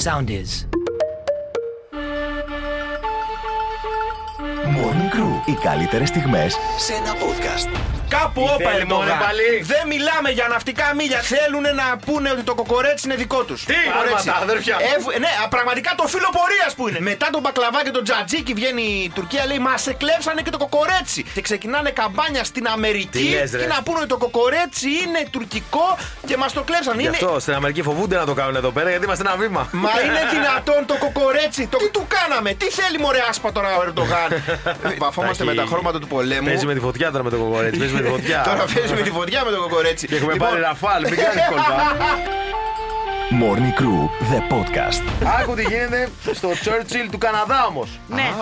Sound is. Morning Crew. Οι καλύτερες στιγμές σε ένα podcast. Κάπου Τι όπα θέλει, Ερντογάν. μωρέ, πάλι; Δεν μιλάμε για ναυτικά μίλια. Θέλουν να πούνε ότι το κοκορέτσι είναι δικό τους. Τι, άρματα, αδέρφια. ναι, α, πραγματικά το φύλλο πορείας που είναι. Μετά τον μπακλαβά και τον τζατζίκι βγαίνει η Τουρκία, λέει Μα εκλέψανε και το κοκορέτσι. Και ξεκινάνε καμπάνια στην Αμερική Τι λες, ρε. και να πούνε ότι το κοκορέτσι είναι τουρκικό και μας το κλέψανε. Γι' Είναι... αυτό στην Αμερική φοβούνται να το κάνουν εδώ πέρα γιατί είμαστε ένα βήμα. Μα είναι δυνατόν το κοκορέτσι. Το... Τι του κάναμε, τι θέλει μωρέ άσπα τώρα ο Ερντογάν; Βαφόμαστε με Έχει- τα χρώματα του πολέμου. Παίζει με τη φωτιά τώρα με το κοκορέτσι. Παίζει με τη φωτιά. Τώρα παίζει με τη φωτιά με το κοκορέτσι. Και έχουμε Λοιπόν, πάρει ραφάλ, μην κάνεις κόλπα. Morning Crew, the podcast. Άκου τι γίνεται στο Churchill του Καναδά όμως. Ναι.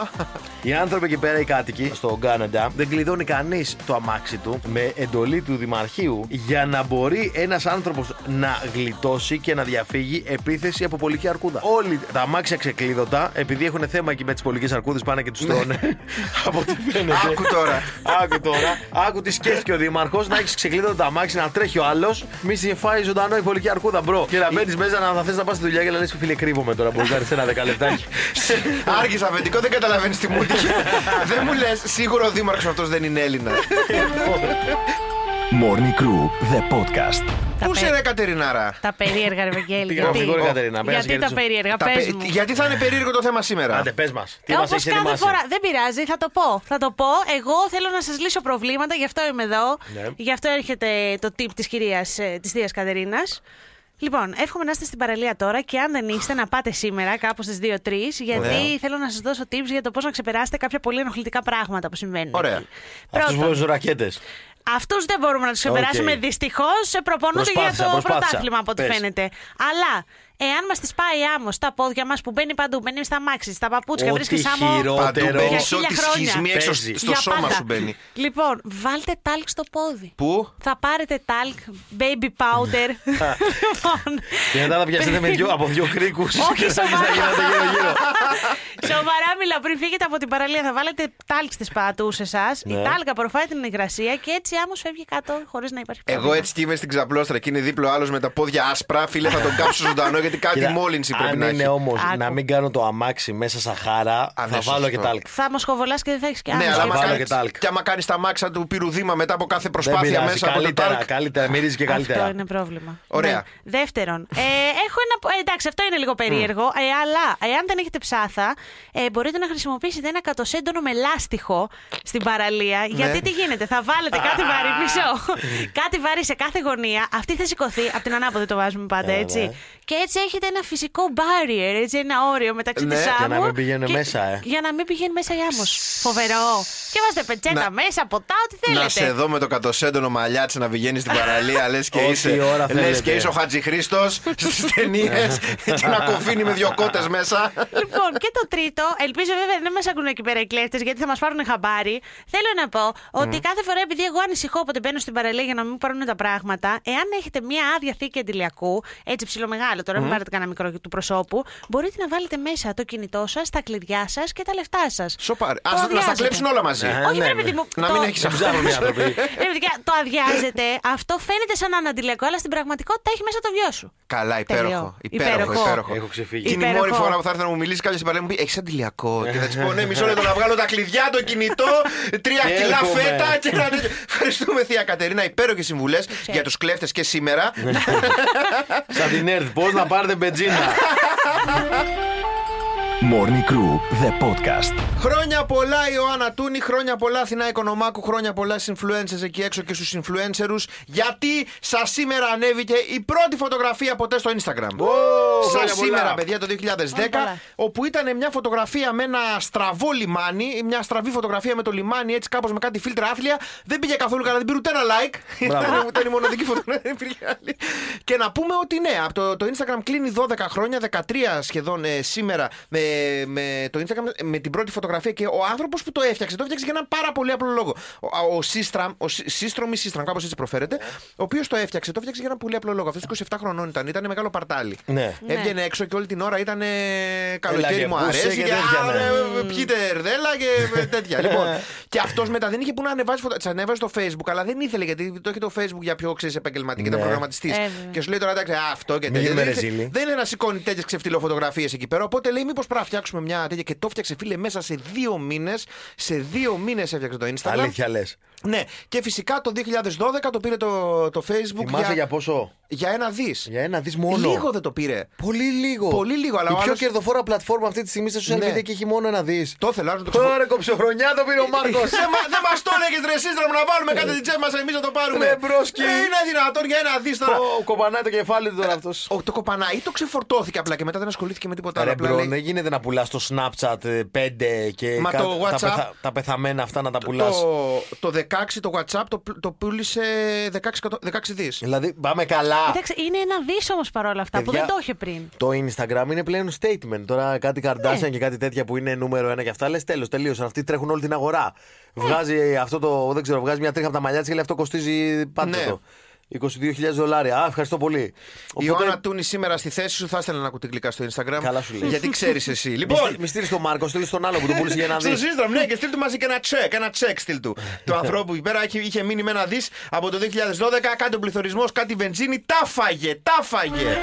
Οι άνθρωποι εκεί πέρα, οι κάτοικοι στο Κάναντα, δεν κλειδώνει κανείς το αμάξι του με εντολή του Δημαρχείου για να μπορεί ένας άνθρωπος να γλιτώσει και να διαφύγει επίθεση από πολική αρκούδα. Όλοι τα αμάξια ξεκλείδωτα, επειδή έχουν θέμα εκεί με τις πολικές αρκούδες, πάνε και τους τρώνε. από ό,τι φαίνεται. Άκου τώρα. Άκου τώρα. Άκου τι σκέφτηκε ο Δήμαρχος να έχεις ξεκλείδωτα το αμάξι, να τρέχει ο άλλος, μη σε φάει ζωντανό η πολική αρκούδα, bro. Και να μπαίνεις μέσα να θα θε να πας στη δουλειά και να λες φίλε κρύβομαι τώρα. Μπορεί να κάνει ένα δεκαλεπτάκι. Άργησα αφεντικό, δεν καταλαβαίνεις τι μου τύχε. Δεν μου λες, σίγουρο ο δήμαρχος αυτός δεν είναι Έλληνας. Morning Crew, the podcast. Πού πε- σε ρε Κατερινάρα; Τα περίεργα, ρε Βαγγέλη. Πήγα να φύγω, ρε Κατερίνα, πες, γιατί τα χαιρετήσω. περίεργα, Τα πες πε- μου. Γιατί θα είναι περίεργο το θέμα σήμερα; Άντε, πες μας. Τι μας Όπως έχεις κάθε ετοιμάσει; φορά. Δεν πειράζει, θα το πω. Θα το πω. Εγώ θέλω να σας λύσω προβλήματα, γι' αυτό είμαι εδώ. Ναι. Γι' αυτό έρχεται το tip της κυρίας της Δίας Κατερίνας. Λοιπόν, εύχομαι να είστε στην παραλία τώρα και αν δεν είστε, να πάτε σήμερα κάπου στις 2-3, γιατί Ωραία. θέλω να σας δώσω tips για το πώς να ξεπεράσετε κάποια πολύ ενοχλητικά πράγματα που συμβαίνουν. Ωραία. εκεί. Αυτούς που Πρώτον, παίζουν ρακέτες. Αυτούς δεν μπορούμε να τους ξεπεράσουμε. Οκ. Δυστυχώς προπονούνται για Προσπάθησα, το προσπάθησα. πρωτάθλημα από ό,τι Πες. φαίνεται. Αλλά εάν μας τη πάει άμμος στα πόδια μας που μπαίνει παντού, μπαίνει στ' αμάξι, στα παπούτσια, Ό,τι βρίσκεις άμμο. Παντού χειρότερο. μπαίνει Για σε ό,τι χίλια χρόνια. σχισμή έξω Παίζει. στο Για σώμα πάντα. σου μπαίνει. Λοιπόν, βάλτε τάλκ στο πόδι. Πού; Θα πάρετε τάλκ, baby powder. Λοιπόν, Και μετά θα πιαστείτε με δυο, από δύο κρίκους Όχι, και θα αρχίσει να σοβαρά. γίνετε γύρω-γύρω. Σοβαρά μιλάω, πριν φύγετε από την παραλία θα βάλετε τάλκ στις πατούσε σα. Η Ναι. τάλκα απορροφάει την υγρασία και έτσι άμμος φεύγει κάτω χωρίς να υπάρχει Εγώ πρόβλημα. έτσι και είμαι στην ξαπλώστρα και είναι δίπλο άλλος με τα πόδια άσπρα. Φίλε, θα τον κάψω ζωντανό γιατί κάτι Κοίτα, μόλυνση πρέπει αν να είναι έχει. όμως Άκου. να μην κάνω το αμάξι μέσα στα χάρα, Α, θα ναι, βάλω σωστό. και τάλκ. Θα μοσχοβολάς και δεν θα έχεις και Ναι, άμμο. αλλά και άμα βάλω κάνεις- και τάλκ. και άμα κάνεις τα μάξα του πυρουδήμα μετά από κάθε Δεν προσπάθεια πειράζει, μέσα από το καλύτερα, τάλκ. καλύτερα, μυρίζεις και καλύτερα. Αυτό είναι πρόβλημα. Ωραία. Ναι. Δεύτερον, ε, έχω ένα. ε, εντάξει, αυτό είναι λίγο περίεργο. Ε, αλλά εάν δεν έχετε ψάθα, ε, μπορείτε να χρησιμοποιήσετε ένα κατοσέντονο με λάστιχο στην παραλία. Ναι. Γιατί τι γίνεται, θα βάλετε κάτι βαρύ. Μισό. κάτι βαρύ σε κάθε γωνία. Αυτή θα σηκωθεί. Από την ανάποδη το βάζουμε πάντα, Ε, έτσι. ναι. Και έτσι έχετε ένα φυσικό barrier, έτσι, ένα όριο μεταξύ Ναι. της Για άμμου. να μην πηγαίνουν και- μέσα, ε. Για να μην πηγαίνει μέσα η άμμος. Φοβερό. Και βάζετε πετσέτα Να- μέσα, ποτά, ό,τι θέλετε. Να σε δω με το κατοσέντονο μαλλιάτσι να πηγαίνει στην παραλία, λες και Όση είσαι. ώρα Λες θέλετε. και είσαι ο Χατζη Χρήστο στις ταινίες και να κοφίνει με δύο κότες μέσα. Λοιπόν, και το τρίτο, ελπίζω βέβαια δεν μας ακούν εκεί πέρα οι κλέφτες, γιατί θα μας πάρουν χαμπάρι. Θέλω να πω ότι κάθε φορά, επειδή εγώ ανησυχώ όποτε μπαίνω στην παραλία για να μην μου πάρουν τα πράγματα, εάν έχετε μία άδεια θήκη αντιλιακού, έτσι ψιλομεγάλο, τώρα μην πάρετε κανένα μικρό του προσώπου, μπορείτε να βάλετε μέσα το κινητό σας, τα κλειδιά σας και τα λεφτά σας. Σοπάρι. Α να στα κλέψουν όλα μαζί. Ναι. Όχι, ναι, ρε ναι. παιδί μου. Να το- μην έχεις Δεν ψάχνουν οι άνθρωποι. Ρε παιδιά, το αδειάζετε. Αυτό φαίνεται σαν αναντιλιακό, αλλά στην πραγματικότητα έχει μέσα το βιό σου. Καλά, Τέλειο. υπέροχο. Υπέροχο, Υπέροχο. υπέροχο. Έχω ξεφύγει. Και είναι η Υπέροχο. μόνη φορά που θα έρθει να μου μιλήσει κάποιο στην παραλία μου πει: Έχεις αντιλιακό. Και θα της πω: Ναι, μισό λεπτό να βγάλω τα κλειδιά, το κινητό, τρία Και κιλά έρχομαι. φέτα και να. Ευχαριστούμε, Θεία Κατερίνα. Υπέροχες συμβουλές για τους κλέφτες και σήμερα. Σαν την ΕΡΤ, πώς να πάρετε μπετζίνα. Morning Crew, the podcast. Χρόνια πολλά Ιωάννα Τούνη, χρόνια πολλά Αθηνά Οικονομάκου, χρόνια πολλά στου influencers εκεί έξω και στους influencerους γιατί σας σήμερα ανέβηκε η πρώτη φωτογραφία ποτέ στο Instagram. Σας χρόνια σήμερα, πολλά. παιδιά, το 2010, πολλά. όπου ήταν μια φωτογραφία με ένα στραβό λιμάνι, μια στραβή φωτογραφία με το λιμάνι έτσι κάπως με κάτι φίλτρα άθλια. Δεν πήγε καθόλου καλά, δεν πήρε ούτε ένα like. Ήταν, ήταν η μοναδική φωτογραφία, δεν υπήρχε άλλη. Και να πούμε ότι ναι, από το, το Instagram κλείνει 12 χρόνια, 13 σχεδόν ε, σήμερα, με ε, με το Instagram με την πρώτη φωτογραφία και ο άνθρωπος που το έφτιαξε, το έφτιαξε για έναν πάρα πολύ απλό λόγο. Ο, ο Σύστραμ, ο Σι- Σύστρομ ή Σύστραμ, κάπως έτσι προφέρεται, ο οποίος το έφτιαξε, το έφτιαξε για έναν πολύ απλό λόγο. Αυτός 27 χρονών ήταν, ήταν μεγάλο παρτάλι. Ναι. Έβγαινε έξω και όλη την ώρα ήταν ε, καλοκαίρι και μου πούσε αρέσει και και, τέτοια, «Α, ναι. Ρε, πιείτε ερδέλα και τέτοια. λοιπόν, και αυτός μετά δεν είχε που να ανεβάζει φωτο... Τι ανέβαζε στο Facebook, αλλά δεν ήθελε γιατί το έχει το Facebook για πιο ξέρεις επαγγελματική, ήταν Ναι. προγραμματιστή. Ε, βέβαια. και σου λέει τώρα εντάξει, α, αυτό και Μην τέτοια. γίνουμε Δεν ήθελε- ρεζίλοι. Δεν είναι να σηκώνει τέτοιες ξεφτυλοφωτογραφίες εκεί πέρα. Οπότε λέει, μήπως πρέπει να φτιάξουμε μια τέτοια. Και το φτιάξε, φίλε, μέσα σε δύο μήνες. Σε δύο μήνες έφτιαξε το Instagram. Αλήθεια λες. Ναι, και φυσικά το 2012 το πήρε το, το Facebook Θυμάσαι για... για, πόσο. Για ένα δις. Για ένα δις μόνο. Λίγο δεν το πήρε. Πολύ λίγο. Πολύ λίγο, αλλά Η ο πιο άλλος- κερδοφόρα πλατφόρμα αυτή τη στιγμή στα social Ναι. media και έχει μόνο ένα δις. Το θέλω, άλλο να το ξεφω- Ωραία, κοψοχρονιά το πήρε ο Μάρκος. Δεν μα- δεν μας το έλεγες ρε σύστρομο να βάλουμε κάτι την τσέπη μα εμείς να το πάρουμε. Ρε, broski. Ε, είναι δυνατόν για ένα δις τώρα. Το κοπανάει το κεφάλι του τώρα αυτός. Ο, το κοπανάει ή το ξεφορτώθηκε απλά και μετά δεν ασχολήθηκε με τίποτα άλλο. Ρε απλά bro, λέει- δεν γίνεται να πουλάς το Snapchat ε, 5 και Μα κα- το τα, WhatsApp- πεθα- τα πεθαμένα αυτά να τα πουλάς. το, το 16 το WhatsApp το, το πούλησε 16, εκατο- 16 δις. Δηλαδή πάμε καλά. Εντάξει, είναι ένα δις όμως παρόλα αυτά που Παιδιά, δεν το είχε πριν. Το Instagram είναι πλέον statement. Τώρα κάτι Ναι. Kardashian και κάτι τέτοια που είναι νούμερο ένα και αυτά λες τέλος, τελείωσαν. Αυτοί τρέχουν όλη την αγορά. Βγάζει αυτό το, δεν ξέρω, βγάζει μια τρίχα από τα μαλλιά της και λέει αυτό κοστίζει πάντα Ναι. το. 22.000 δολάρια. Α, ευχαριστώ πολύ. Η Οπότε, Ιωάννα Τούνη σήμερα στη θέση σου θα ήθελα να ακούτε γλυκά στο Instagram. Καλά σου λέει. Γιατί ξέρεις εσύ. Μη λοιπόν, στείλ- Μη στείλεις τον Μάρκο, στείλεις τον άλλο που το πούλησε για ένα Στο δι. σύστημα, ναι, και στείλ του μαζί και ένα τσεκ. Ένα τσεκ στείλ του. το ανθρώπου εκεί πέρα είχε, είχε μείνει με ένα δις από το 2012. Κάτι ο πληθωρισμός, κάτι βενζίνη. Τα φάγε, τα φάγε.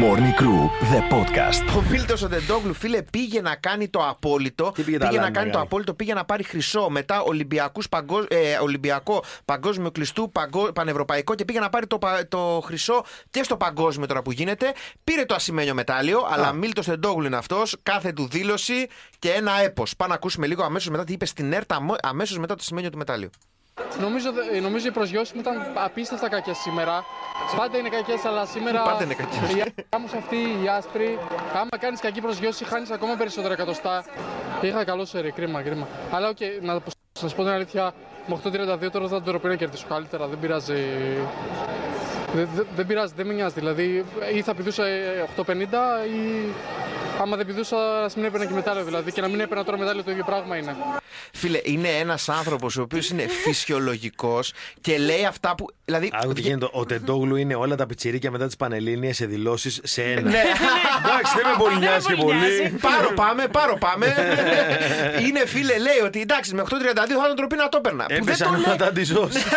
Morning Crew, the podcast. Ο Μίλτο ο Ντεντόγλου, φίλε, πήγε να κάνει το απόλυτο. Τι πήγε τα να άλλα, κάνει το μεγάλη. απόλυτο, πήγε να πάρει χρυσό. Μετά Ολυμπιακούς, παγκο- ε, Ολυμπιακό Παγκόσμιο Κλειστού παγκο- Πανευρωπαϊκό και πήγε να πάρει το, πα- το χρυσό και στο παγκόσμιο τώρα που γίνεται. Πήρε το ασημένιο μετάλλιο, αλλά Μίλτος Ντεντόγλου είναι αυτός. Κάθε του δήλωση και ένα έπος. Πάμε να ακούσουμε λίγο αμέσως μετά τι είπε στην ΕΡΤ αμέσως μετά το ασημένιο του μετάλλιο. Νομίζω, ε, νομίζω οι προσγειώσεις μου ήταν απίστευτα κακές σήμερα. Πάντα είναι κακές, αλλά σήμερα. Πάντα είναι κακές. Η άμμος αυτή, η άσπρη. Άμα κάνεις κακή προσγείωση, χάνεις ακόμα περισσότερα εκατοστά. Είχα καλό σερί, κρίμα, κρίμα. Αλλά οκ, να σας πω την αλήθεια, με 8.32 τώρα θα το να κερδίσω καλύτερα. Δεν πειράζει. Δεν, δεν, δεν πειράζει, δεν με νοιάζει. Δηλαδή, ή θα πηδούσα ε, 8.50 ή άμα δεν πηδούσα, ας μην έπαιρνα και μετάλλιο. Δηλαδή, και να μην έπαιρνα τώρα μετάλλιο το ίδιο πράγμα είναι. Φίλε, είναι ένας άνθρωπος ο οποίος είναι φυσιολογικός και λέει αυτά που. Δηλαδή, Άκου τι γίνεται. Ο Τεντόγλου είναι όλα τα πιτσιρίκια μετά τις πανελίνε σε δηλώσεις σε ένα. Ναι. Εντάξει, δεν με πολύ Δεν με νοιάζει και πολύ νοιάζει. πολύ. Πάρο πάμε, πάρο πάμε. είναι φίλε, λέει ότι εντάξει, με 8.32 θα τον τροπή να το έπαιρνα. Που δεν Έπεσαν το όλα λέει. τα αντιζώσει.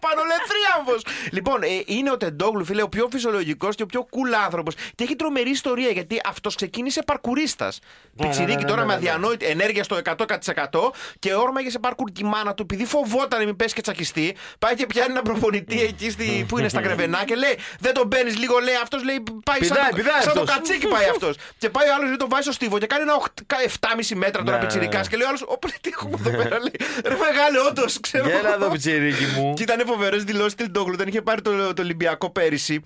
Πανολεθρίαμβο! λοιπόν, ε, είναι ο Τεντόγλου, φίλε, ο πιο φυσιολογικός και ο πιο cool άνθρωπος. Και έχει τρομερή ιστορία γιατί αυτός ξεκίνησε παρκουρίστας. Πιτσιρίκι ναι, τώρα ναι, με ναι, ναι. αδιανόητη ενέργεια στο 100% και όρμαγε σε parkour και η μάνα του, επειδή φοβόταν να μην πέσει και τσακιστεί, πάει και πιάνει ένα προπονητή εκεί στη, που είναι στα κρεβενά και λέει: Δεν τον παίρνεις λίγο, λέει αυτός, λέει πάει σαν, Πηδάει, το- πηδάει σαν το αυτός. κατσίκι πάει αυτός. και πάει ο άλλος, λέει τον βάζει στο στίβο και κάνει ένα 7,5 μέτρα τώρα Ναι, πιτσιρικάς ναι. και λέει ο άλλος: Όπλε, τι έχουμε εδώ πέρα, λέει. Ρε μεγάλε, όντως, ξέρω. Γέλα εγώ». εδώ, πιτσιρίκι μου. Και ήταν φοβερές δηλώσεις του Τεντόγλου. Δεν είχε πάρει το, το Ολυμπιακό πέρυσι.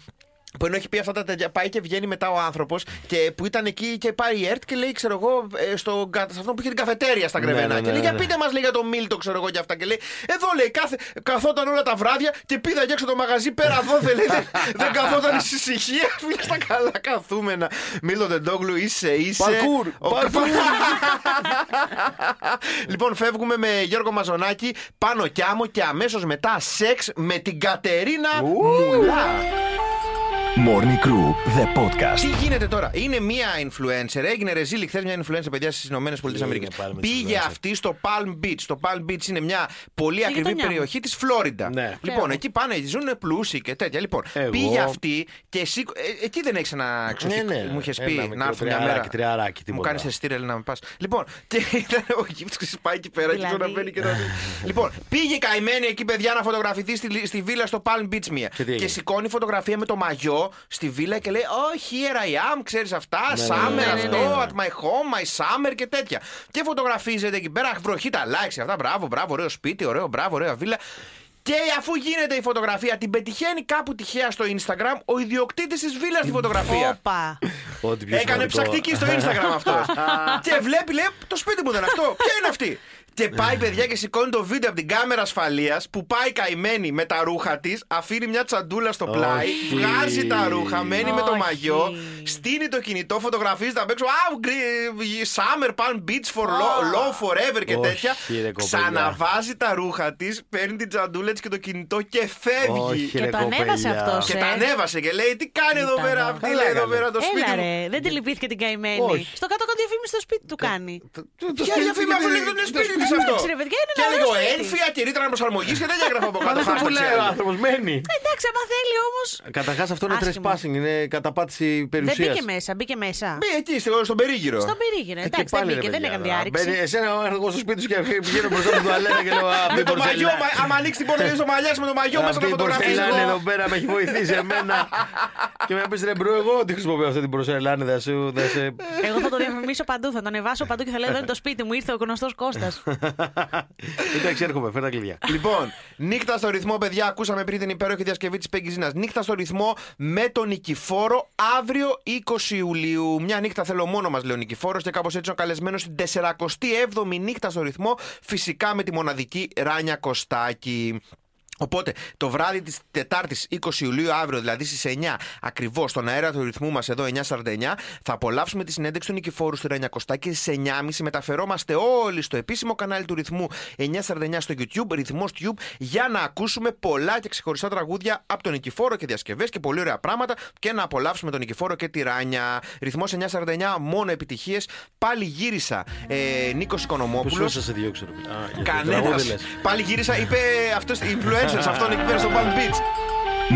Που ενώ έχει πει αυτά τα τέτοια, πάει και βγαίνει μετά ο άνθρωπος και που ήταν εκεί και πάει η ΕΡΤ και λέει, ξέρω εγώ, ε, στο, κα- σε αυτό που είχε την καφετέρια στα Ναι, Γκρεβενά. ναι, και ναι, λέει, ναι. για πείτε μας, λέει για το Μίλτο, ξέρω εγώ και αυτά. Και λέει, εδώ λέει, κάθε, καθόταν όλα τα βράδια και πήδα και έξω το μαγαζί πέρα δόθε, λέει. δεν, δεν καθόταν στη ησυχία, φίλε στα καλά καθούμενα. Μίλτο Τεντόγλου, είσαι, είσαι. Παρκούρ, Ο- παρκούρ. λοιπόν, φεύγουμε με Γιώργο Μαζονάκη, πάνω κι άμμο και αμέσως μετά σεξ με την Κατερίνα Μουλά. Morning Crew, the Τι podcast. γίνεται τώρα, είναι μία influencer, έγινε ρεζίλη χθες μια influencer, παιδιά στις Ηνωμένες Πολιτείες έγινε Αμερικής. πάλι με τις Πήγε influencer. αυτή στο Palm Beach. Το Palm Beach είναι μια πολύ ακριβή γειτονιά μου. περιοχή της Φλόριντα. Ναι. Λοιπόν, Και εγώ. εκεί πάνε, ζουν πλούσιοι και τέτοια. Λοιπόν, Εγώ. πήγε αυτή και εσύ. ε, εκεί δεν έχεις ένα εξοχικό. Ναι, ναι. Μου είχες Ένα πει μικρό να έρθω μια τριάρακι, μέρα. τριάρακι, Μου τίποτα. κάνεις εστίρελ να με πας. Λοιπόν, και ήταν ο γύφτης πάει εκεί πέρα και Δηλαδή. τώρα μπαίνει και να Λοιπόν, πήγε καημένη εκεί, παιδιά, να φωτογραφηθεί στη, στη βίλα στο Palm Beach μία. Και τι έγινε; σηκώνει φωτογραφία με το μαγιό στη βίλα και λέει: Oh, here I am, ξέρεις αυτά. ναι, summer ναι, ναι, αυτό, ναι, ναι. at my home, my summer και τέτοια. Και φωτογραφίζεται εκεί πέρα, βροχή τα likes και αυτά. Μπράβο, μπράβο, ωραίο σπίτι, ωραίο, μπράβο, ωραία βίλα. Και αφού γίνεται η φωτογραφία, την πετυχαίνει κάπου τυχαία στο Instagram ο ιδιοκτήτης της βίλας στη φωτογραφία. Όπα. Ό,τι πιο Έκανε σημαντικό. ψαχτική στο Instagram αυτός. και βλέπει, λέει, το σπίτι μου δεν είναι αυτό. Ποια είναι αυτή; Και πάει, παιδιά, και σηκώνει το βίντεο από την κάμερα ασφαλεία που πάει καημένη με τα ρούχα τη, αφήνει μια τσαντούλα στο πλάι, Όχι. βγάζει τα ρούχα, μένει με το Όχι. μαγιό, στείνει το κινητό, φωτογραφίζει απ' έξω. Α, γκρι- Summer Palm Beach for low, low forever και Όχι, τέτοια. ρε, κοπέλα. Ξαναβάζει τα ρούχα τη, παίρνει την τσαντούλα τη και το κινητό και φεύγει. Όχι, Και ρε, το ανέβασε κοπέλια. αυτός, Και ε. τα ανέβασε και λέει: Τι κάνει εδώ Κοίτα πέρα εδώ. αυτή, Καλά λέει εδώ έκανε. πέρα το σπίτι Έλα μου. ρε, δεν τη λυπήθηκε την καημένη. Όχι. Στο κάτω κάτω διαφήμιση στο σπίτι του κάνει. Ποια διαφήμιση αφού λέει ότι είναι σπίτι τη αυτό. Εντάξει, ρε παιδιά, είναι Και ένα έλεγε ωραίο ο σπίτι. ένφια και ρήτρα προσαρμογή και δεν έγραφε από Μα κάτω. δεν το hashtag πουλάει ο challenge. άνθρωπος, μένει. Εντάξει, άμα θέλει όμως. Καταρχάς αυτό είναι Άσχημο. trespassing, είναι καταπάτηση Δεν περιουσίας. μπήκε μέσα, μπήκε μέσα. Μπει εκεί στο- στον περίγυρο. Στον περίγυρο. Εντάξει, δεν μπήκε, δεν έκανε διάρρηξη. Εσένα εγώ στο σπίτι σου και πηγαίνω μπροστά από την τουαλέτα και λέω Με Αυτή το μαγιό, μα- άμα ανοίξει την πόρτα και δεις το μαλλιά σου με το μαγιό μέσα Αυτή να η πορσελάνη εδώ φωτογραφίζει. πέρα με έχει βοηθήσει εμένα. Και με πεις ρε bro, εγώ τι χρησιμοποιώ αυτή την πορσελάνη, θα σου. θα σε. Εγώ θα το διαφημίσω παντού, θα τον ανεβάσω παντού και θα λέω εδώ είναι το σπίτι μου, ήρθε ο γνωστός Κώστας. Εντάξει, έρχομαι, φέρνω τα κλειδιά. Λοιπόν, νύχτα στο ρυθμό, παιδιά. Ακούσαμε πριν την υπέροχη διασκευή της Πέγκη Νύχτα στο ρυθμό με τον Νικηφόρο αύριο 20 Ιουλίου. Μια νύχτα θέλω μόνο μας, λέει ο Νικηφόρος, και κάπως έτσι ο καλεσμένος στην 47η νύχτα στο ρυθμό, φυσικά με τη μοναδική Ράνια Κωστάκη. Οπότε το βράδυ της Τετάρτης 20 Ιουλίου, αύριο δηλαδή στις 9 ακριβώς, στον αέρα του ρυθμού μας εδώ 9.49, θα απολαύσουμε τη συνέντευξη του Νικηφόρου στη Ρένια Κωστάκη στι 9.30. Μεταφερόμαστε όλοι στο επίσημο κανάλι του ρυθμού 9.49 στο YouTube, ρυθμός Tube, για να ακούσουμε πολλά και ξεχωριστά τραγούδια από τον Νικηφόρο και διασκευές και πολύ ωραία πράγματα και να απολαύσουμε τον Νικηφόρο και τη Ράνια. Ρυθμός 9.49, μόνο επιτυχίες. Πάλι γύρισα ε, Νίκος Πώ Οικονομόπουλο. θα σε διώξω, ρε φίλε. Α, γιατί Κανένας. τραγούδι λες. Πάλι γύρισα, είπε αυτός influencers, αυτόν εκεί πέρα στο Palm Beach.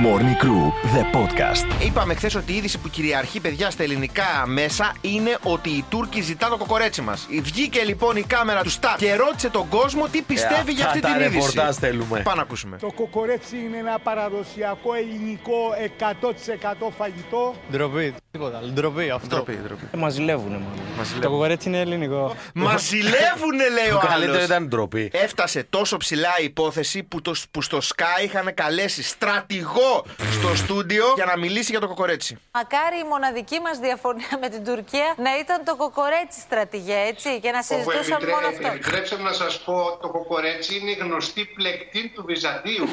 Morning Crew, the podcast. Είπαμε χθες ότι η είδηση που κυριαρχεί, παιδιά, στα ελληνικά μέσα είναι ότι οι Τούρκοι ζητάνε το κοκορέτσι μας. Βγήκε λοιπόν η κάμερα του Σταρ και ρώτησε τον κόσμο τι πιστεύει Ε, για αυτή αυτά την τα είδηση. ρεπορτάζ θέλουμε. Πάμε να ακούσουμε. Το κοκορέτσι είναι ένα παραδοσιακό ελληνικό 100% φαγητό. Ντροπή, τίποτα άλλο. Ντροπή αυτό. Ντροπή, ντροπή. Ε, Μας ζηλεύουνε μόνο. Μας ζηλεύουν. Το κοκορέτσι είναι ελληνικό. Μα ζηλεύουνε, λέει Το ο καλύτερο άλλος. ήταν ντροπή. Έφτασε τόσο ψηλά η υπόθεση που, το, που στο Sky είχαν καλέσει στρατηγό στο στούντιο για να μιλήσει για το κοκορέτσι. Μακάρι η μοναδική μας διαφωνία με την Τουρκία να ήταν το κοκορέτσι στρατηγέ, έτσι, και να συζητούσαμε μόνο αυτό. Επιτρέψτε μου να σας πω, το κοκορέτσι είναι η γνωστή πλεκτή του Βυζαντίου.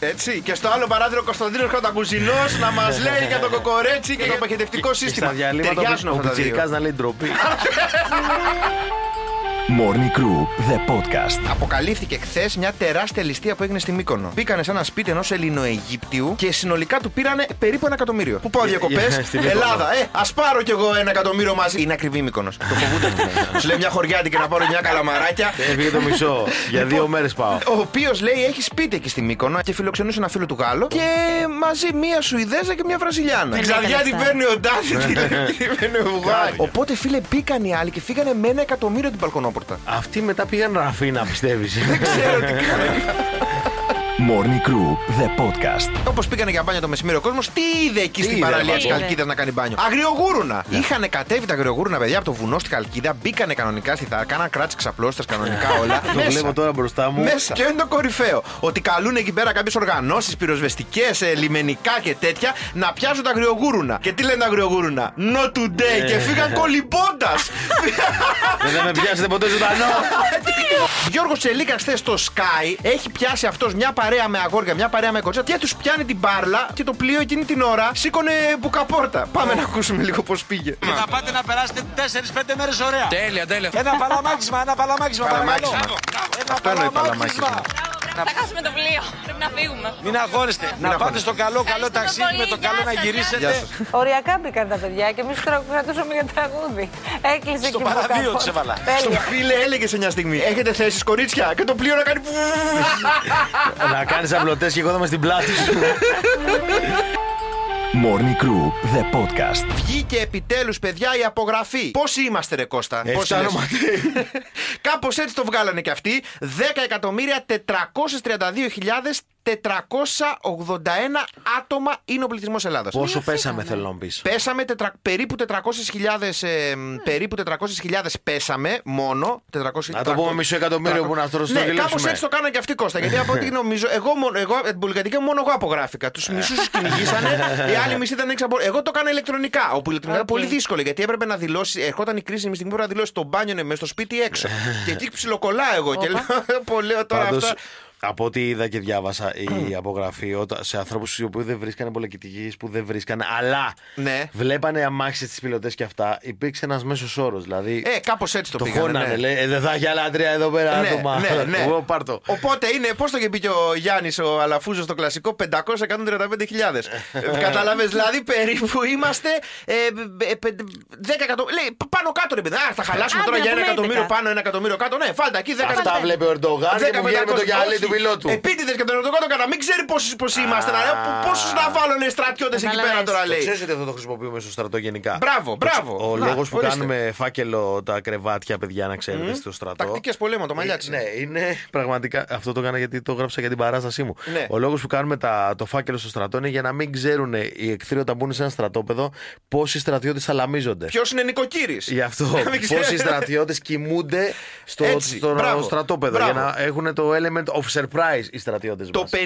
Έτσι. Και στο άλλο παράθυρο Κωνσταντίνος Κρατακουζινό να μας λέει για το κοκορέτσι και το παχαιτευτικό Και σύστημα. στα διαλύματα Ταιριάζουν ο αυτά τα δύο. Πιτσιρικάς να λέει ντροπή. Morning Crew, the podcast. Αποκαλύφθηκε χθες μια τεράστια ληστεία που έγινε στη Μύκονο. Μπήκανε σε ένα σπίτι ενός Ελληνοαιγύπτιου και συνολικά του πήρανε περίπου ένα εκατομμύριο. Πού πάω διακοπές, Yeah, στη Μύκονο. Ελλάδα, ε, ας πάρω κι εγώ ένα εκατομμύριο μαζί. Είναι ακριβή Μύκονος. Το φοβούνται αυτό. Σου λέει μια χωριάτικη να πάρω μια καλαμαράκια. Έφυγε το μισό. Για δύο μέρες πάω. Ο οποίος λέει έχει σπίτι εκεί στη Μύκονο και φιλοξενούσε ένα φίλο του Γάλλο και μαζί μία Σουηδέζα και μία Βραζιλιάνα. Δεν Ξαδιά έκανε την αυτά. παίρνει ο Ντάφι, την παίρνει ο Βουγάρη. Οπότε φίλε μπήκαν οι άλλοι και φύγανε με ένα εκατομμύριο την μπαλκονόπορτα. Αυτοί μετά πήγαν ραφίνα, πιστεύεις. Ξέρω τι κάνει. Morning Crew, the podcast. Όπως πήγανε για μπάνιο το μεσημέρι ο κόσμος, τι είδε εκεί Τι στην είδε, παραλία ρε, της είδε. Καλκίδας να κάνει μπάνιο; Αγριογούρουνα. Είχαν κατέβει τα αγριογούρουνα, παιδιά, από το βουνό στη Καλκίδα, μπήκανε κανονικά στη θάλασσα, κάναν κράτηση ξαπλώστες κανονικά όλα. Το Μέσα. βλέπω τώρα μπροστά μου. Μέσα. Και είναι το κορυφαίο. Ότι καλούν εκεί πέρα κάποιες οργανώσεις πυροσβεστικές, λιμενικά και τέτοια να πιάσουν τα αγριογούρουνα. Και τι λένε τα αγριογούρουνα; Not today. Και φύγαν κολυμπώντας. Δεν θα με πιάσετε ποτέ ζωντανό. Γιώργος Τσελίκα χθες στο Sky έχει πιάσει αυτός μια παρέα με αγόρια, μια παρέα με κοτσά και τους πιάνει την μπάρλα και το πλοίο εκείνη την ώρα σήκωνε μπουκαπόρτα. Πάμε να ακούσουμε λίγο πώς πήγε. Θα πάτε να περάσετε 4-5 μέρες ωραία. Τέλεια, τέλεια. Ένα παλαμάκισμα, ένα παλαμάκισμα. Παλαμάκισμα. παρακαλώ. Ένα Αυτό εννοεί παλαμάκισμα. Θα χάσουμε το πλοίο. Πρέπει να φύγουμε. Μην αγχώνεστε. Να πάτε αγχώνεστε. στο καλό, καλό Ευχαριστούμε ταξίδι πολύ. με το καλό Γεια να σας, γυρίσετε. Γεια σας. Οριακά μπήκαν τα παιδιά και εμείς τώρα κρατούσαμε για τραγούδι. Έκλεισε Στο και η παραδείο μπουκαπόρτα. τους έβαλα. Στο Τέλεια. φίλε έλεγε σε μια στιγμή: Έχετε θέσεις κορίτσια και το πλοίο να κάνει. Να κάνεις απλωτές και εγώ θα είμαι στην πλάτη σου. Morning Crew, the podcast. Βγήκε επιτέλους, παιδιά, η απογραφή. Πόσοι είμαστε, ρε Κώστα, Ε, Πόσοι φτάνω, Κάπως έτσι το βγάλανε και αυτοί. 10.432.432 άτομα είναι ο πληθυσμός Ελλάδας. Πόσο πέσαμε, θέλω να πεις. Πέσαμε τετρα... περίπου 400.000 ε, περίπου 400.000 πέσαμε μόνο. 400, Να το πούμε μισό εκατομμύριο που να το Ναι, στρογγυλέψουμε. κάπως έτσι το κάνανε και αυτοί Κώστα. Γιατί από ό,τι νομίζω, εγώ, μόνο- εγώ την πολυκατοικία μόνο εγώ απογράφηκα. Τους μισούς τους κυνηγήσανε, οι άλλοι μισοί ήταν έξω από. Εγώ το έκανα ηλεκτρονικά. Όπου ηλεκτρονικά ήταν πολύ δύσκολο γιατί έπρεπε να δηλώσει. Ερχόταν η κρίσιμη στιγμή που έπρεπε να δηλώσει το μπάνιο είναι μέσα στο σπίτι ή έξω. και εκεί ψιλοκολλά εγώ και λέω. Πολύ τώρα Πάντως, αυτά. Από ό,τι είδα και διάβασα η απογραφή όταν, σε ανθρώπους οι οποίοι δεν βρίσκανε πολυκατοικίε που δεν βρίσκανε, αλλά Ναι. βλέπανε αμάξι στις πιλωτές και αυτά, υπήρξε ένας μέσος όρος. Δηλαδή. Ε, κάπως έτσι το, το πήγανε. χώνανε, ναι. λέει, «Ε, δεν θα έχει άλλα τρία εδώ πέρα Ναι, άτομα. ναι, ναι. Εγώ πάρ' το. Οπότε είναι, πώς το είχε πει και ο Γιάννης ο Αλαφούζος στο κλασικό, 535.000. Κατάλαβε, δηλαδή περίπου είμαστε ε, ε, πεν- 10 εκατομμύρια. Λέει πάνω κάτω ρε παιδί. Α, θα χαλάσουμε Άντε, τώρα να για ένα πούμε εκατομμύριο 11. πάνω, ένα εκατομμύριο κάτω. Ναι, φάλτα εκεί 10 Αυτά βλέπει ο Ερντογάν και που βγαίνει με το γυαλί του πιλότου. Επίτηδες και τον Ερντογάν κατά μην ξέρει πόσοι είμαστε. Να λέει πόσους να βάλουν στρατιώτες εκεί πέρα τώρα Το λέει. ξέρεις ότι αυτό το χρησιμοποιούμε στο στρατό γενικά. Μπράβο, μπράβο. Ο Να, λόγος που ορίστε. κάνουμε φάκελο τα κρεβάτια, παιδιά, να ξέρετε, Μμμ. στο στρατό. Τακτικές πολέμου, το μαλλιάτσι. Ναι, είναι πραγματικά. Αυτό το έκανα γιατί το γράψα για την παράστασή μου. Ναι. Ο λόγος που κάνουμε τα, το φάκελο στο στρατό είναι για να μην ξέρουν οι εχθροί όταν μπουν σε ένα στρατόπεδο πόσοι στρατιώτες αλαμίζονται. Ποιος είναι νοικοκύρης. Γι' αυτό Να μην ξέρει. πόσοι στρατιώτες κοιμούνται στο, Έτσι, στο μπράβο, στρατόπεδο. μπράβο. Για να έχουν το element of surprise οι στρατιώτες Το 51,3%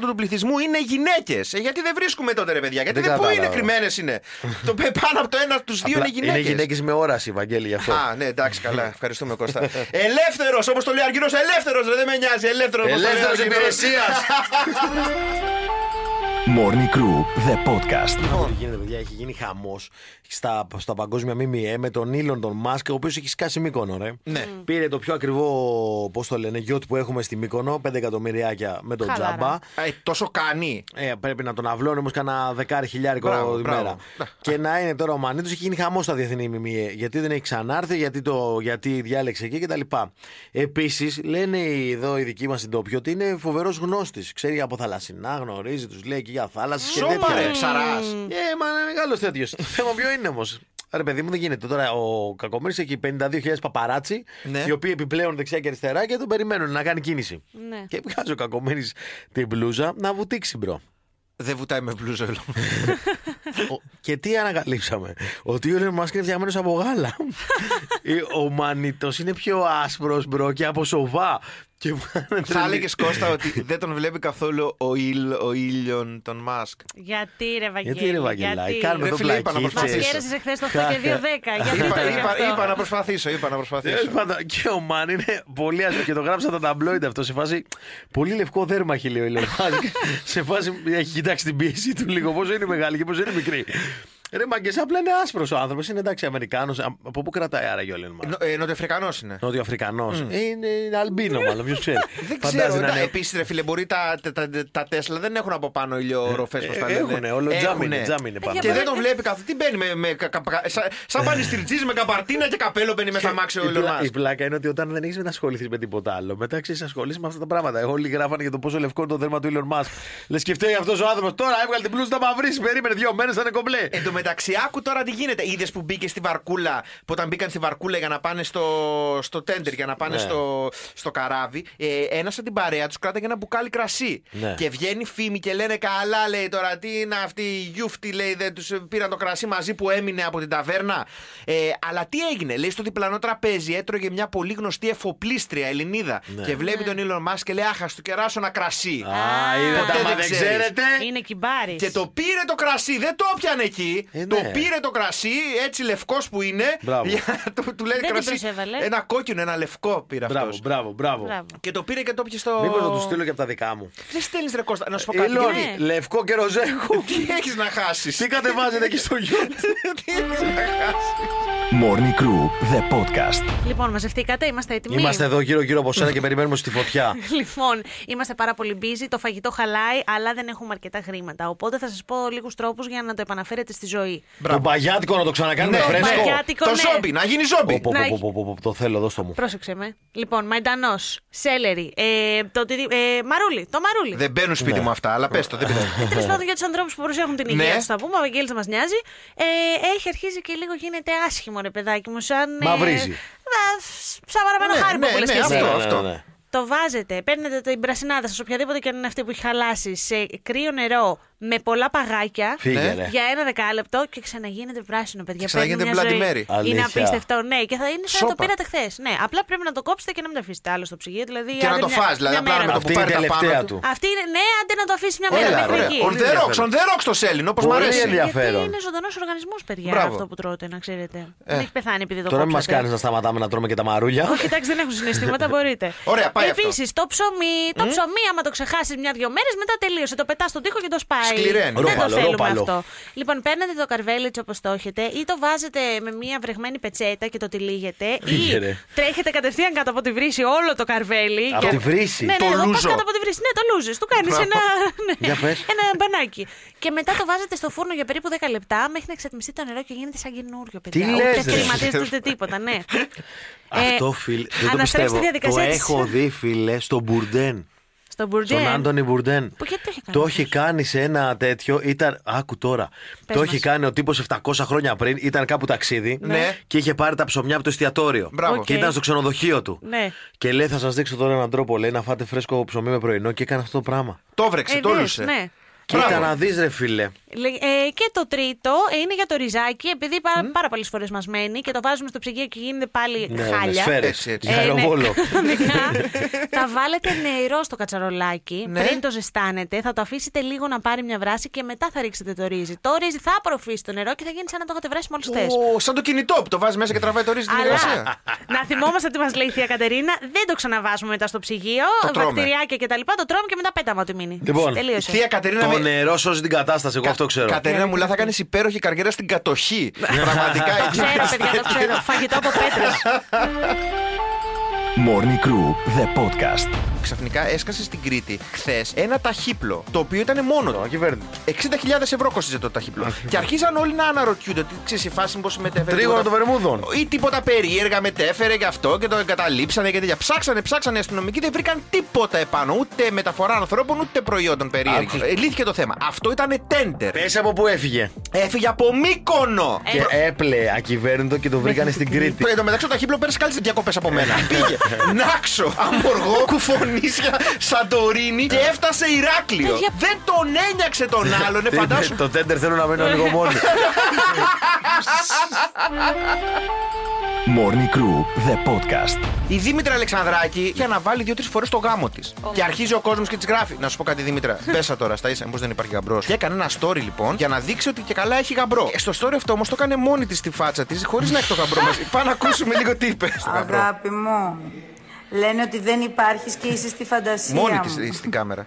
του πληθυσμού είναι γυναίκες. γιατί δεν βρίσκουμε τότε, ρε παιδιά. Γιατί Δεν δεν, πού είναι κατάλαβα. κρυμμένες είναι; το πε- πάνω από το ένα από του δύο είναι γυναίκε. Είναι γυναίκες με όραση, Βαγγέλη, γι' αυτό. Α, ναι, εντάξει, καλά. Ευχαριστούμε, Κώστα. ελεύθερος, όπως το λέει ο Αργυρός, ελεύθερος, δεν με νοιάζει. Ελεύθερος, Ελεύθερος υπηρεσίας. Morning Crew, the podcast. Τι γίνεται, παιδιά, έχει γίνει χαμός στα, στα παγκόσμια ΜΜΕ με τον Ήλον τον Μάσκ, ο οποίος έχει σκάσει μήκονο, ρε. Ναι. Πήρε το πιο ακριβό, πώς το λένε, γιότ που έχουμε στη Μύκονο, 5 εκατομμυριάκια με τον Χαλάρα. τζάμπα. Ε, τόσο κάνει. Ε, πρέπει να τον αυλώνει όμως κάνα δεκάρι χιλιάρικο Μπράβο, τη μπράβο. μέρα. Και να είναι τώρα ο Μανίτος, έχει γίνει χαμός στα διεθνή ΜΜΕ. Γιατί δεν έχει ξανάρθει, γιατί, το, γιατί διάλεξε εκεί κτλ. Επίσης, λένε οι- εδώ οι δικοί μας στην Τόπιο ότι είναι φοβερός γνώστης. Ξέρει από θαλασσινά, γνωρίζει, τους λέει και για θάλασσε και Σώμα, τέτοια. ρε, ψαράς. Ε, μα είναι μεγάλο τέτοιος. το θέμα ποιο είναι όμως. Ρε παιδί μου δεν γίνεται. Τώρα ο Κακομήρη έχει 52.000 παπαράτσι, Ναι. οι οποίοι επιπλέον δεξιά και αριστερά και τον περιμένουν να κάνει κίνηση. Ναι. Και βγάζει ο Κακομήρη την μπλούζα να βουτήξει, μπρο. Δεν βουτάει με μπλούζο. Ο- και τι ανακαλύψαμε, Ότι ο Elon Musk είναι φτιαγμένος από γάλα. Ε, ο Μανίτο είναι πιο άσπρος μπρο και από σοβά. Και μου έκανε Θα τρελή- έλεγες Κώστα ότι δεν τον βλέπει καθόλου ο, ήλ, ο ήλιον τον Μάσκ; Γιατί ρε Βαγγέλη. Γιατί ρε Βαγγελάκη, κάνουμε Ρε το φίλε, είπα να πλακί. Μας προσπαθήσω. κέρασε εχθέ το 8 και 2-10. Γιατί Είπα, το είπα, αυτό; είπα να προσπαθήσω, είπα να προσπαθήσω. Τέλος πάντων, και ο Μαν είναι πολύ άσπρο και το γράψα τα ταμπλόιντ αυτό σε φάση. Πολύ λευκό δέρμα έχει λέει ο Elon Musk. σε φάση έχει κοιτάξει την πίεση του λίγο πόσο είναι μεγάλη και πόσο είναι μικρή. Ρε μαγκές, απλά είναι άσπρος ο άνθρωπος. Είναι εντάξει Αμερικάνος. Από πού κρατάει άραγε ο Elon Musk. Νο- ε, Νοτιοαφρικανό είναι. Νότιο Αφρικανός. Είναι, είναι αλμπίνο, μάλλον. Ποιος ξέρει. Δεν Φαντάζει ξέρω. να είναι- Επίσης, ρε φίλε, μπορεί τα, τα, τα, τα Τέσλα δεν έχουν από πάνω ηλιοροφέ Ε, πώς τα ε, λένε. έχουνε, όλο τζάμι Έχουνε. είναι, τζάμι είναι πάνω. Και δεν τον βλέπει καθόλου. Τι μπαίνει με. με κα- κα- κα- σαν- σαν πανιστριτζή με καπαρτίνα και καπέλο μπαίνει μέσα αμάξι ο Η, πλα- Elon η Musk. πλάκα είναι ότι όταν δεν έχεις μετασχοληθεί με τίποτα άλλο, μετά ξέρεις ασχολήσει με αυτά τα πράγματα. Εγώ όλοι γράφανε για το πόσο λευκό είναι το δέρμα του Elon Musk. Λες και φταίει αυτός ο άνθρωπος. Τώρα έβγαλε την πλούζα να μαυρίσει. Περίμενε δύο μέρες θα είναι κομπλέ. Εν τω μεταξύ, άκου τώρα τι γίνεται. Είδες που μπήκε στη βαρκούλα, που όταν μπήκαν στη βαρκούλα για να πάνε στο, στο τέντερ, για να πάνε Ναι. στο, στο καράβι, ε, ένα από την παρέα τους κράταγε ένα μπουκάλι κρασί. Ναι. Και βγαίνει φήμη και λένε καλά, λέει τώρα, τι είναι αυτή η γιούφτη, λέει, δεν τους πήραν το κρασί μαζί που έμεινε από την ταβέρνα. Ε, αλλά τι έγινε, λέει, στο διπλανό τραπέζι έτρωγε μια πολύ γνωστή εφοπλίστρια Ελληνίδα. Ναι. Και βλέπει τον Elon Musk και λέει, Άχα, του κεράσω ένα κρασί. Α, είδατε, Ποτέ άμα δεν δεν ξέρεις. ξέρετε. Είναι κυμπάρης. Και το πήρε το κρασί, δεν το έπιανε εκεί. Ε, Το ναι. πήρε το κρασί, έτσι λευκός που είναι. Μπράβο. για- του, του λέει Δεν την κρασί. προσέβαλε. Ένα κόκκινο, ένα λευκό πήρε Μπράβο, αυτός. μπράβο, μπράβο. Μπράβο. Και το πήρε και το πιε στο. Μήπως να του στείλω και από τα δικά μου. Δεν στέλνεις ρε Κώστα, να σου πω κάτι. Ηλόν, γιατί- λευκό και ροζέχο. Τι έχεις να χάσεις; Τι κατεβάζετε εκεί στο γιότ. Τι έχεις να χάσεις; Morning Crew, the podcast. Λοιπόν, μαζευτήκατε, είμαστε έτοιμοι; Είμαστε εδώ γύρω-γύρω από σένα και περιμένουμε στη φωτιά. Λοιπόν, είμαστε πάρα πολύ busy. Το φαγητό χαλάει, αλλά δεν έχουμε αρκετά χρήματα. Οπότε θα σας πω λίγους τρόπους για να το επαναφέρετε στη ζωή. Το μπαγιάτικο να το ξανακάνουμε Ναι, φρέσκο. μπαγιάτικο. Άτικο, Το ναι. ζόμπι, να γίνει ζόμπι. Πω, πω, Να πω, πω, πω, πω, Το θέλω, δώστο μου. Πρόσεξε με. Λοιπόν, μαϊντανός, σέλερι, ε, το, τι- ε, μαρούλι, το μαρούλι. Δεν μπαίνουν σπίτι Ναι. μου αυτά, αλλά πες το, δεν πειράζει. Τέλος πάντων για τους ανθρώπους που προσέχουν την υγεία Ναι. τους, θα πούμε, ο Βαγγέλης μας νοιάζει. Ε, έχει αρχίσει και λίγο γίνεται άσχημο, ρε παιδάκι μου, σαν. ε, Μαυρίζει. ε, Σαν παραπάνω Ναι, χάρη ναι, που λες ναι, και εσύ. αυτό, Ναι, ναι, αυτό. ναι, ναι. το βάζετε, παίρνετε την πρασινάδα σας, οποιαδήποτε και αν είναι αυτή που έχει χαλάσει, σε κρύο νερό με πολλά παγάκια Φύγε, Ναι. ρε. για ένα δεκάλεπτο και ξαναγίνεται πράσινο, παιδιά. Ξαναγίνεται Παίρνει μια Bloody ζωή. Mary. Είναι Αλήθεια. απίστευτο, ναι. Και θα είναι σαν να το Σόπα. πήρατε χθες. Ναι, απλά πρέπει να το κόψετε και να μην το αφήσετε άλλο στο ψυγείο. Δηλαδή, Και να άντε το μια- φας, δηλαδή, μια απλά μέρα. με το Αυτή που είναι η πάρει τα πάνω τελευταία του. του. Αυτή είναι, ναι, άντε να το αφήσει μια μέρα. Έλα, μέχρι ωραία. εκεί. On the rocks, on the rocks το σέλινο, όπως μου Πολύ αρέσει. ενδιαφέρον. Γιατί είναι ζωντανός οργανισμός, παιδιά, Μπράβο. αυτό που τρώτε, να ξέρετε. Δεν έχει πεθάνει επειδή το Τώρα μην μας κόψατε. κάνεις να σταματάμε να τρώμε και τα μαρούλια. Όχι, εντάξει, δεν έχουν συναισθήματα, μπορείτε. Ωραία, πάει αυτό. Επίσης, το ψωμί, το ψωμί, άμα το ξεχάσεις μια-δυο μέρες, μετά τελείωσε. Το πετάς στον τοίχο και το σπάει. Σκληραίνει. Δεν Ρόπαλο, το θέλουμε ρόπαλο. αυτό. Λοιπόν, παίρνετε το καρβέλι έτσι όπως το έχετε, ή το βάζετε με μια βρεγμένη πετσέτα και το τυλίγετε, Φύγε, ή ρε. τρέχετε κατευθείαν κάτω από τη βρύση όλο το καρβέλι. Από και- τη βρύση; Ναι, ναι, Το εγώ πας λούζο. κάτω από τη βρύση. Ναι, το λούζε. Του κάνεις Μπράβο. ένα, ναι, Για πες. ένα μπανάκι. Και μετά το βάζετε στο φούρνο για περίπου 10 λεπτά μέχρι να εξατμιστεί το νερό και γίνεται σαν καινούριο, παιδιά. Τι Ούτε λες, ρε. κλιματίζεται ούτε τίποτα, ναι. Αυτό, Ε, φίλε, δεν το αναστρέψτε πιστεύω. τη διαδικασία Το της- έχω δει, φίλε, στον Μπουρντέν. Στον Μπουρντέν. Στον Άντονι Μπουρντέν. Που γιατί το έχει κάνει. Το αυτός; έχει κάνει σε ένα τέτοιο. Ήταν. Άκου τώρα. Πες το μας. έχει κάνει ο τύπος 700 χρόνια πριν. Ήταν κάπου ταξίδι. Ναι. Και είχε πάρει τα ψωμιά από το εστιατόριο. Μπράβο. Και Οκ. ήταν στο ξενοδοχείο του. Ναι. Και λέει: Θα σας δείξω τώρα έναν τρόπο. Λέει να φάτε φρέσκο ψωμί με πρωινό. Και έκανε αυτό το πράγμα. Το βρέξε, Ε, το δες, λούσε. ναι. Κοίτα Μπράβο. να δεις, ρε φίλε. Λε- ε, και το τρίτο είναι για το ριζάκι, επειδή πάρα, πάρα πολλές φορές μας μένει και το βάζουμε στο ψυγείο και γίνεται πάλι Ναι, χάλια. σφαίρες. Έτσι, έτσι. Ε, Για ναι, αεροβόλο. κανονικά. θα βάλετε νερό στο κατσαρολάκι Ναι. πριν το ζεστάνετε, θα το αφήσετε λίγο να πάρει μια βράση και μετά θα ρίξετε το ρύζι. Το ρύζι θα απορροφήσει το νερό και θα γίνει σαν να το έχετε βράσει μόλις χθε. Ω, Σαν το κινητό που το βάζεις μέσα και τραβάει το ρύζι στην Αλλά εργασία. να θυμόμαστε τι μας λέει η θεία Κατερίνα, δεν το ξαναβάζουμε μετά στο ψυγείο, Το τρώμε. βακτηριάκια κτλ. Το τρώμε και μετά πέταμα του μείνει. Λοιπόν, Τελείωσε. Θεία Κατερίνα Το με- νερό σώζει την κατάσταση. Εγώ αυτό ξέρω. Κατερίνα μου λέει θα κάνεις υπέροχη καριέρα στην κατοχή. Πραγματικά Το εκεί ξέρω, στα παιδιά, το τέτοια. ξέρω. Φαγητό από πέτρες. Morning Crew, the podcast. Ξαφνικά έσκασε στην Κρήτη χθες ένα ταχύπλο το οποίο ήταν μόνο του. 60.000 ευρώ κόστιζε το ταχύπλο. και αρχίζαν όλοι να αναρωτιούνται τι ξέρεις η φάση πώς μετέφερε. Τρίγωνο τίποτα- των Βερμούδων. Ή τίποτα περίεργα μετέφερε γι' αυτό και το εγκαταλείψανε και τέτοια. Ψάξανε, ψάξανε οι αστυνομικοί, δεν βρήκαν τίποτα επάνω. Ούτε μεταφορά ανθρώπων, ούτε προϊόντων περίεργων. Άκου. Ε, Λύθηκε το θέμα. Αυτό ήταν τέντερ. Πες από πού έφυγε. Έφυγε από Μύκονο. Ε, Και έπλε ακυβέρνητο και το βρήκανε στην Κρήτη. Εν τω μεταξύ, το ταχύπλο πέρασε καλύτερε διακοπές από μένα. Πήγε Νάξο, Αμοργό, Κουφονίσια, Σαντορίνη και έφτασε Ηράκλειο. Παιδιά. Δεν τον ένιαξε τον άλλον, ε, φαντάσου. Το τέντερ θέλω να μένω λίγο μόνοι. Morning Crew, the podcast. Η Δήμητρα Αλεξανδράκη είχε αναβάλει δύο-τρεις φορές το γάμο της. Και αρχίζει ο κόσμος και της γράφει. Να σου πω κάτι, Δήμητρα. Πέσα τώρα στα ίσα, μήπως δεν υπάρχει γαμπρός. Και έκανε ένα story λοιπόν για να δείξει ότι και καλά έχει γαμπρό. Ε, Στο story αυτό όμως το έκανε μόνη της στη φάτσα της, χωρίς να έχει το γαμπρό μέσα. Πάμε να ακούσουμε λίγο τι είπε στο γαμπρό. Αγάπη μου. Λένε ότι δεν υπάρχεις και είσαι στη φαντασία Μόνη μου. της στην κάμερα.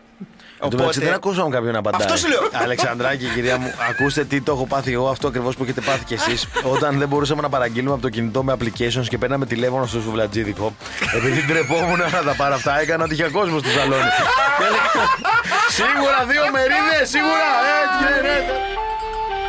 Εν τω μεταξύ δεν ακούσαμε κάποιον να απαντάει. Αυτό σου λέω. Αλεξανδράκη, κυρία μου, ακούστε τι το έχω πάθει εγώ αυτό ακριβώς που έχετε πάθει κι εσείς. Όταν δεν μπορούσαμε να παραγγείλουμε από το κινητό με applications και παίρναμε τηλέφωνο στο σουβλατζίδικο. Επειδή ντρεπόμουν να τα πάρω αυτά, έκανα ότι είχε κόσμο στο σαλόνι. Και έλεγα, Σίγουρα δύο μερίδες, σίγουρα! Έτσι γίνεται.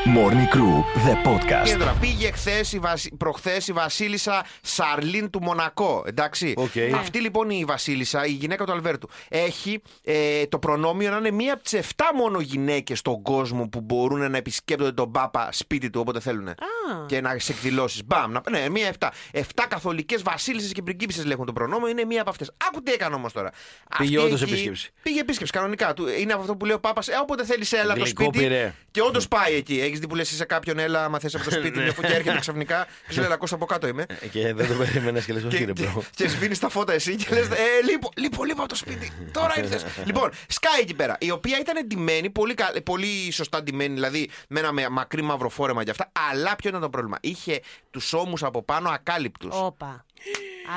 Morning Crew, the Και podcast. τώρα πήγε χθες η Βασι... προχθές η Βασίλισσα Σαρλίν του Μονακό. Εντάξει. Οκ. Αυτή λοιπόν η Βασίλισσα, η γυναίκα του Αλβέρτου, έχει ε, το προνόμιο να είναι μία από τις 7 μόνο γυναίκες στον κόσμο που μπορούν να επισκέπτονται τον Πάπα σπίτι του όποτε θέλουν. Και να σε εκδηλώσεις. Μπαμ, να, ναι, μία 7. 7 καθολικές βασίλισσες και πριγκίπισσες λέγουν το προνόμιο, είναι μία από αυτές. Άκου τι έκανε όμως τώρα. Πήγε Αυτή όντως εκεί- επίσκεψη. Πήγε επίσκεψη κανονικά. Του- Είναι από αυτό που λέει ο Πάπας, ε, όποτε θέλεις, έλα το Γλυκό σπίτι. μου ρε. Και όντως πάει εκεί. Έχεις δει που λες σε κάποιον, έλα, άμα θες από το σπίτι, μια φωτιά έρχεται ξαφνικά. Και σου λέει, «Έλα, Κώστα από κάτω είμαι. Ε, Και δεν το περίμενες και λες, όχι ρε Και, bro. και σβήνεις τα φώτα εσύ και λες: Ε, λείπω, λείπω, λείπω από το σπίτι. Τώρα ήρθες. λοιπόν, σκάει εκεί πέρα. Η οποία ήταν ντυμένη, πολύ, κα- πολύ σωστά ντυμένη, δηλαδή με ένα με- μακρύ μαύρο φόρεμα και αυτά. Αλλά ποιο ήταν το πρόβλημα. Είχε τους ώμους από πάνω ακάλυπτους. Όπα.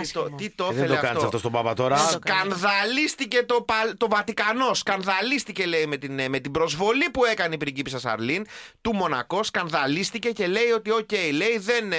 Τι το, τι το Ε, Δεν ήθελε το κάνεις αυτό; αυτό στον Πάπα τώρα. Δεν το κάνεις. Σκανδαλίστηκε το, Πα- το Βατικανό. Σκανδαλίστηκε, λέει, με την, ε, με την προσβολή που έκανε η πριγκίπισσα Σαρλίν του Μονακό. Σκανδαλίστηκε και λέει ότι, οκ, λέει, δεν. ε,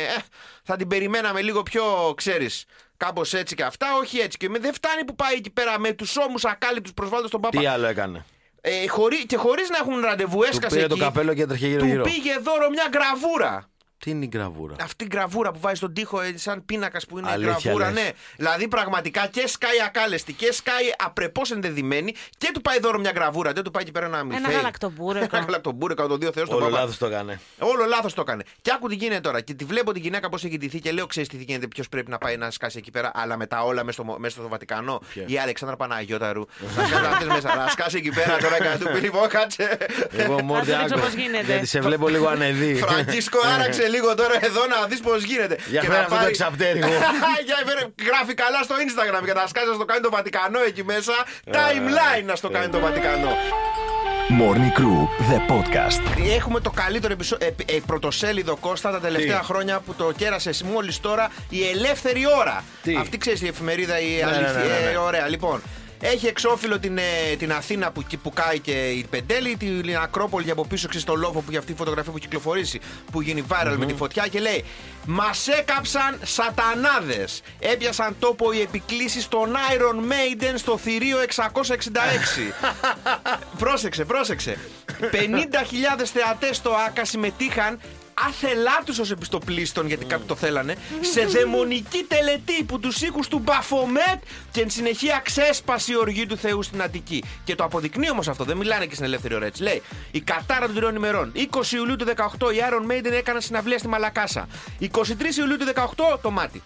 θα την περιμέναμε λίγο πιο, ξέρεις, κάπως έτσι και αυτά. Όχι έτσι. Και με, δεν φτάνει που πάει εκεί πέρα με τους ώμους ακάλυπτους προσβάλλοντας τον Παπά. Τι άλλο έκανε; Ε, χωρί, και χωρίς να έχουν ραντεβού, Του έσκασε πήρε εκεί. το καπέλο και έτρεχε του γύρω-γύρω. πήγε δώρο μια γραβούρα. Τι είναι η γραβούρα; Αυτή η γραβούρα που βάζει στον τοίχο, ε, σαν πίνακας που είναι Αλήθεια η γραβούρα, λες. ναι. Δηλαδή πραγματικά και σκάει ακάλεστη και σκάει απρεπώς ενδεδειμένη και του πάει δώρο μια γραβούρα. Δεν του πάει εκεί πέρα ένα μιλφέι. γαλακτομπούρεκο. ένα γαλακτομπούρεκο, το δύο Θεός στον Όλο παπά. λάθος το έκανε. Όλο λάθος το έκανε. Και άκου τι γίνεται τώρα. Και τη βλέπω την γυναίκα πώς έχει ντυθεί και λέω: Ξέρεις τι γίνεται, ποιος πρέπει να πάει να σκάσει εκεί πέρα. Αλλά μετά όλα μέσα στο, μέσα στο Βατικανό. Ποια; Η Αλεξάνδρα Παναγιώταρου. να σκάσει αυτές μέσα. Να σκάσει εκεί πέρα τώρα και να του πει: Λοιπόν, κάτσε. Εγώ μόνο Θα δείξω άκου. πώς γίνεται. Γιατί σε βλέπω λίγο ανεδί. Φραγκίσκο, άραξε λίγο τώρα εδώ να δεις πώς γίνεται. Για Και φέρε να αυτό το πάρει- εξαπτέρυγο. Για φέρε, γράφει καλά στο Instagram και να σκάσει να στο κάνει το Βατικανό εκεί μέσα. Timeline να στο κάνει το Βατικανό. Morning Crew, the podcast. Έχουμε το καλύτερο επεισο... ε, ε, πρωτοσέλιδο Κώστα τα τελευταία Τι; χρόνια που το κέρασες μόλις τώρα η ελεύθερη ώρα. Τι; Αυτή ξέρεις η εφημερίδα η ναι, αλήθεια. ναι, ναι, ναι. ε, Ωραία, λοιπόν. Έχει εξώφυλλο την, ε, την Αθήνα που, που κάει και η Πεντέλη, την Ακρόπολη από πίσω, ξέρεις στο λόφο που για αυτή η φωτογραφία που έχει κυκλοφορήσει, που γίνει viral με τη φωτιά και λέει Μας έκαψαν σατανάδες. Έπιασαν τόπο οι επικλήσεις των Iron Maiden στο θηρίο 666. πρόσεξε, πρόσεξε. 50.000 θεατές στο ΑΚΑ συμμετείχαν άθελά του ω επιστοπλίστων, γιατί κάποιοι το θέλανε, σε δαιμονική τελετή που τους ήχου του Μπαφομέτ και εν συνεχεία ξέσπασε η οργή του Θεού στην Αττική. Και το αποδεικνύει όμως αυτό, δεν μιλάνε και στην ελεύθερη ώρα έτσι. Λέει, η κατάρα των τριών ημερών. 20 Ιουλίου του 18 οι Iron Maiden έκαναν συναυλία στη Μαλακάσα. 23 Ιουλίου του 18 το μάτι.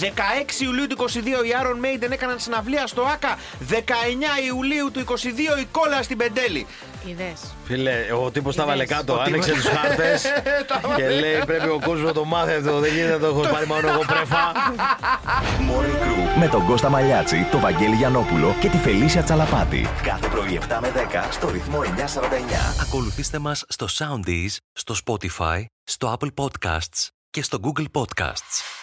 16 Ιουλίου του 22 οι Iron Maiden έκαναν συναυλία στο ΆΚΑ. 19 Ιουλίου του 22 η κόλλα στην Πεντέλη. Είδε. Φίλε, ο τύπος τα βάλε Είδες. κάτω, Ο άνοιξε τύπος- τους χάρτες Τα και βάλε λέει πρέπει ο κόσμος να το μάθει αυτό. Δεν γίνεται να το έχω πάρει μόνο εγώ πρέφα. Morning Crew με τον Κώστα Μαλιάτση, τον Βαγγέλη Γιανόπουλο και τη Φελίσια Τσαλαπάτη. Κάθε πρωί 7 με 10 στο ρυθμό 949. Ακολουθήστε μας στο Soundees, στο Spotify, στο Apple Podcasts και στο Google Podcasts.